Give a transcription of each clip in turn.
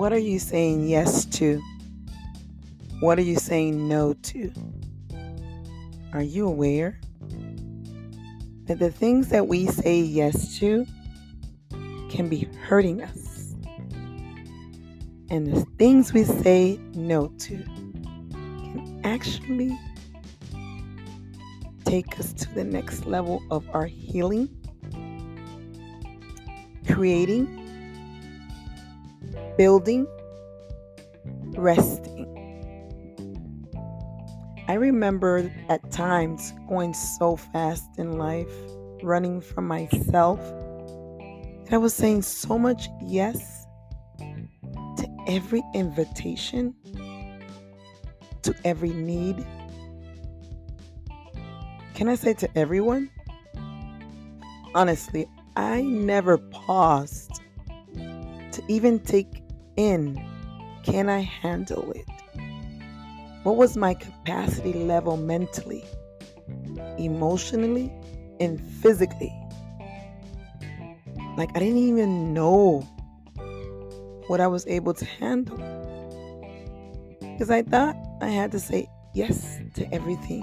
What are you saying yes to? What are you saying no to? Are you aware that the things that we say yes to can be hurting us? And the things we say no to can actually take us to the next level of our healing, creating, building, resting. I remember at times going so fast in life, running from myself. that I was saying so much yes to every invitation, to every need. Can I say to everyone? Honestly, I never paused to even take in can I handle it? What was my capacity level mentally, emotionally, and physically? Like, I didn't even know what I was able to handle. Because I thought I had to say yes to everything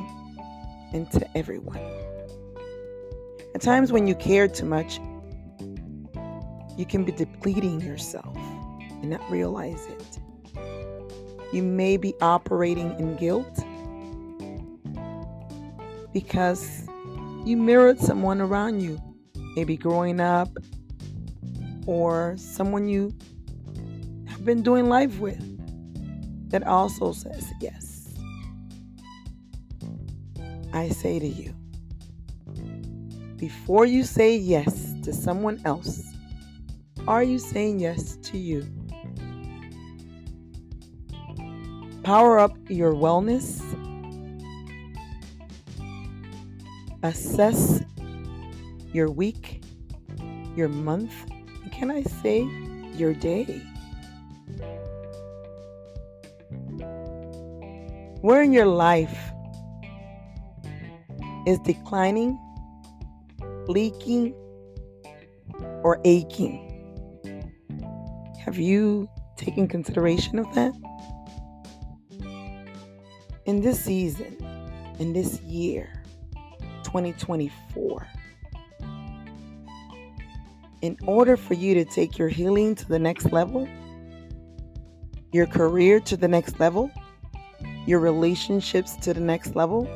and to everyone. At times, when you care too much, you can be depleting yourself and not realize it. You may be operating in guilt because you mirrored someone around you, maybe growing up, or someone you have been doing life with that also says yes. I say to you, before you say yes to someone else, are you saying yes to you? Power up your wellness. Assess your week, your month, and can I say your day? Where in your life is declining, leaking, or aching? Have you taken consideration of that? In this season, in this year, 2024, in order for you to take your healing to the next level, your career to the next level, your relationships to the next level,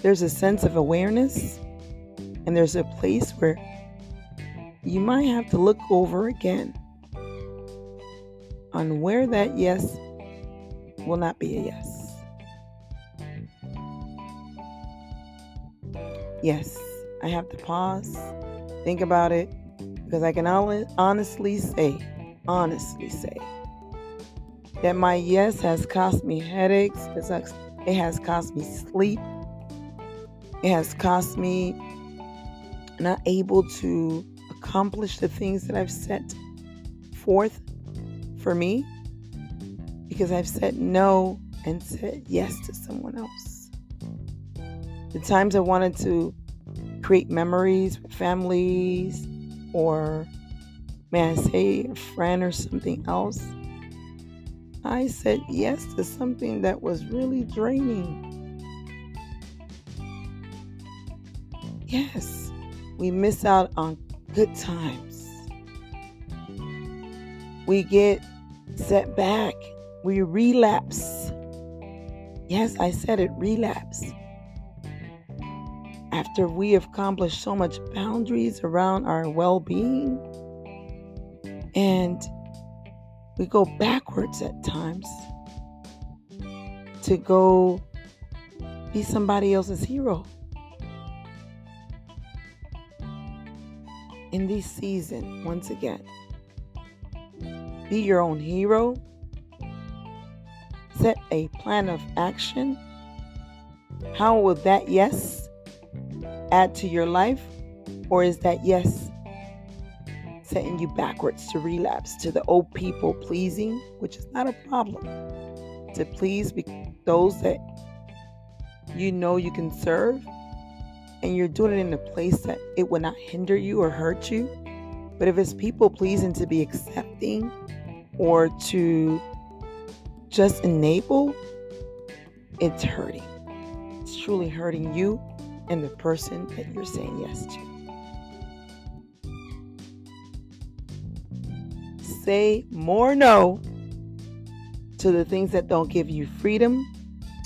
there's a sense of awareness and there's a place where you might have to look over again on where that yes will not be a yes. Yes, I have to pause, think about it, because I can honestly say, honestly say, that my yes has cost me headaches, it has cost me sleep, it has cost me not able to accomplish the things that I've set forth for me because I've said no and said yes to someone else. The times I wanted to create memories with families or, may I say, a friend or something else, I said yes to something that was really draining. Yes, we miss out on good times. We get set back we relapse. Yes, I said it relapse. After we have accomplished so much boundaries around our well being, and we go backwards at times to go be somebody else's hero. In this season, once again, be your own hero set a plan of action? How will that yes add to your life? Or is that yes setting you backwards to relapse to the old people pleasing, which is not a problem? To please those that you know you can serve, and you're doing it in a place that it will not hinder you or hurt you. But if it's people pleasing to be accepting or to just enable, it's hurting. It's truly hurting you and the person that you're saying yes to. Say more no to the things that don't give you freedom,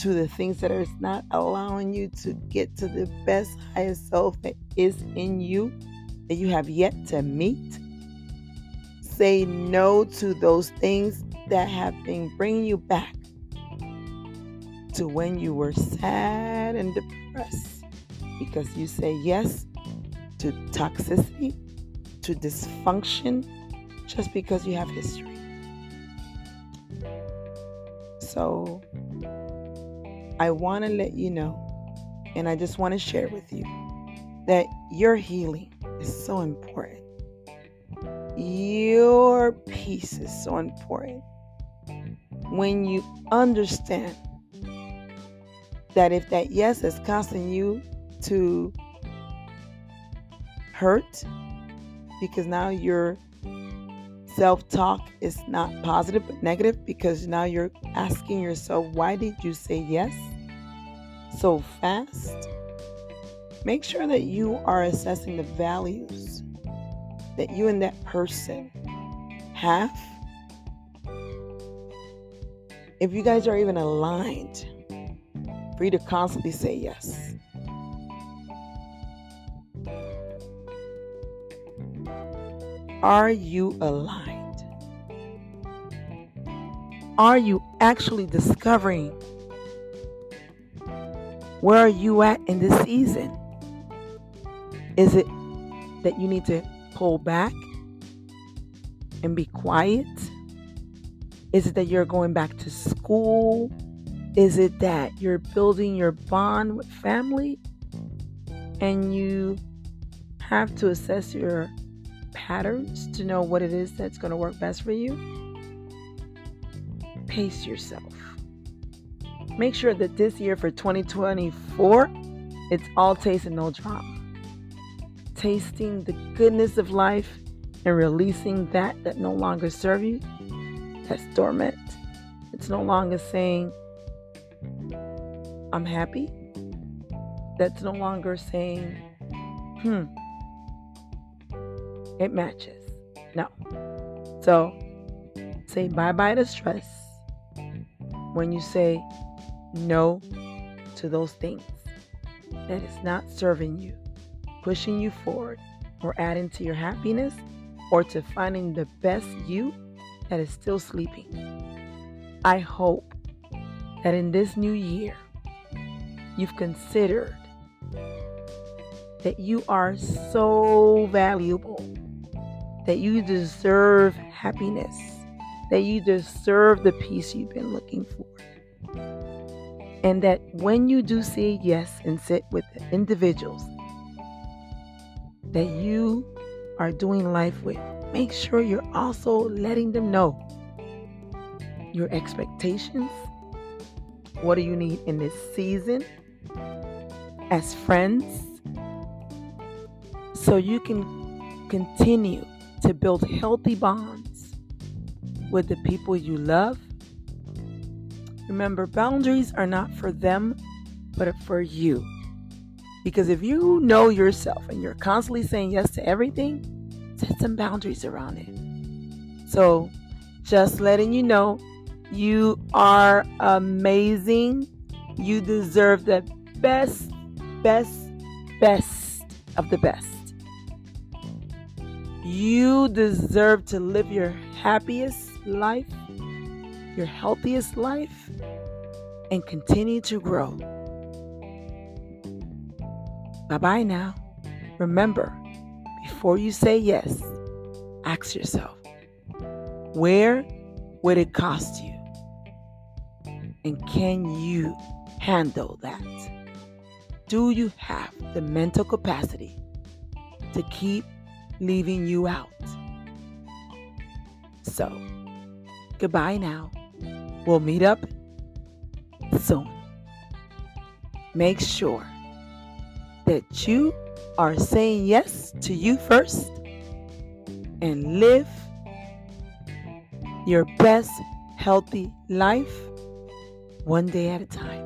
to the things that are not allowing you to get to the best, highest self that is in you that you have yet to meet. Say no to those things that have been bringing you back to when you were sad and depressed because you say yes to toxicity, to dysfunction, just because you have history. So, I want to let you know, and I just want to share with you that your healing is so important. Your peace is so important. When you understand that if that yes is causing you to hurt, because now your self talk is not positive but negative, because now you're asking yourself, why did you say yes so fast? Make sure that you are assessing the values that you and that person have. If you guys are even aligned, for you to constantly say yes. Are you aligned? Are you actually discovering where are you at in this season? Is it that you need to pull back and be quiet? Is it that you're going back to school? Is it that you're building your bond with family and you have to assess your patterns to know what it is that's going to work best for you? Pace yourself. Make sure that this year for 2024, it's all taste and no drama tasting the goodness of life and releasing that that no longer serve you, that's dormant. It's no longer saying, I'm happy. That's no longer saying, hmm, it matches. No. So say bye bye to stress when you say no to those things that is not serving you pushing you forward or adding to your happiness or to finding the best you that is still sleeping. I hope that in this new year, you've considered that you are so valuable, that you deserve happiness, that you deserve the peace you've been looking for. And that when you do say yes and sit with individuals that you are doing life with, make sure you're also letting them know your expectations. What do you need in this season as friends? So you can continue to build healthy bonds with the people you love. Remember, boundaries are not for them, but for you. Because if you know yourself and you're constantly saying yes to everything, set some boundaries around it. So, just letting you know, you are amazing. You deserve the best, best, best of the best. You deserve to live your happiest life, your healthiest life, and continue to grow. Bye bye now. Remember, before you say yes, ask yourself where would it cost you? And can you handle that? Do you have the mental capacity to keep leaving you out? So, goodbye now. We'll meet up soon. Make sure that you are saying yes to you first and live your best healthy life one day at a time.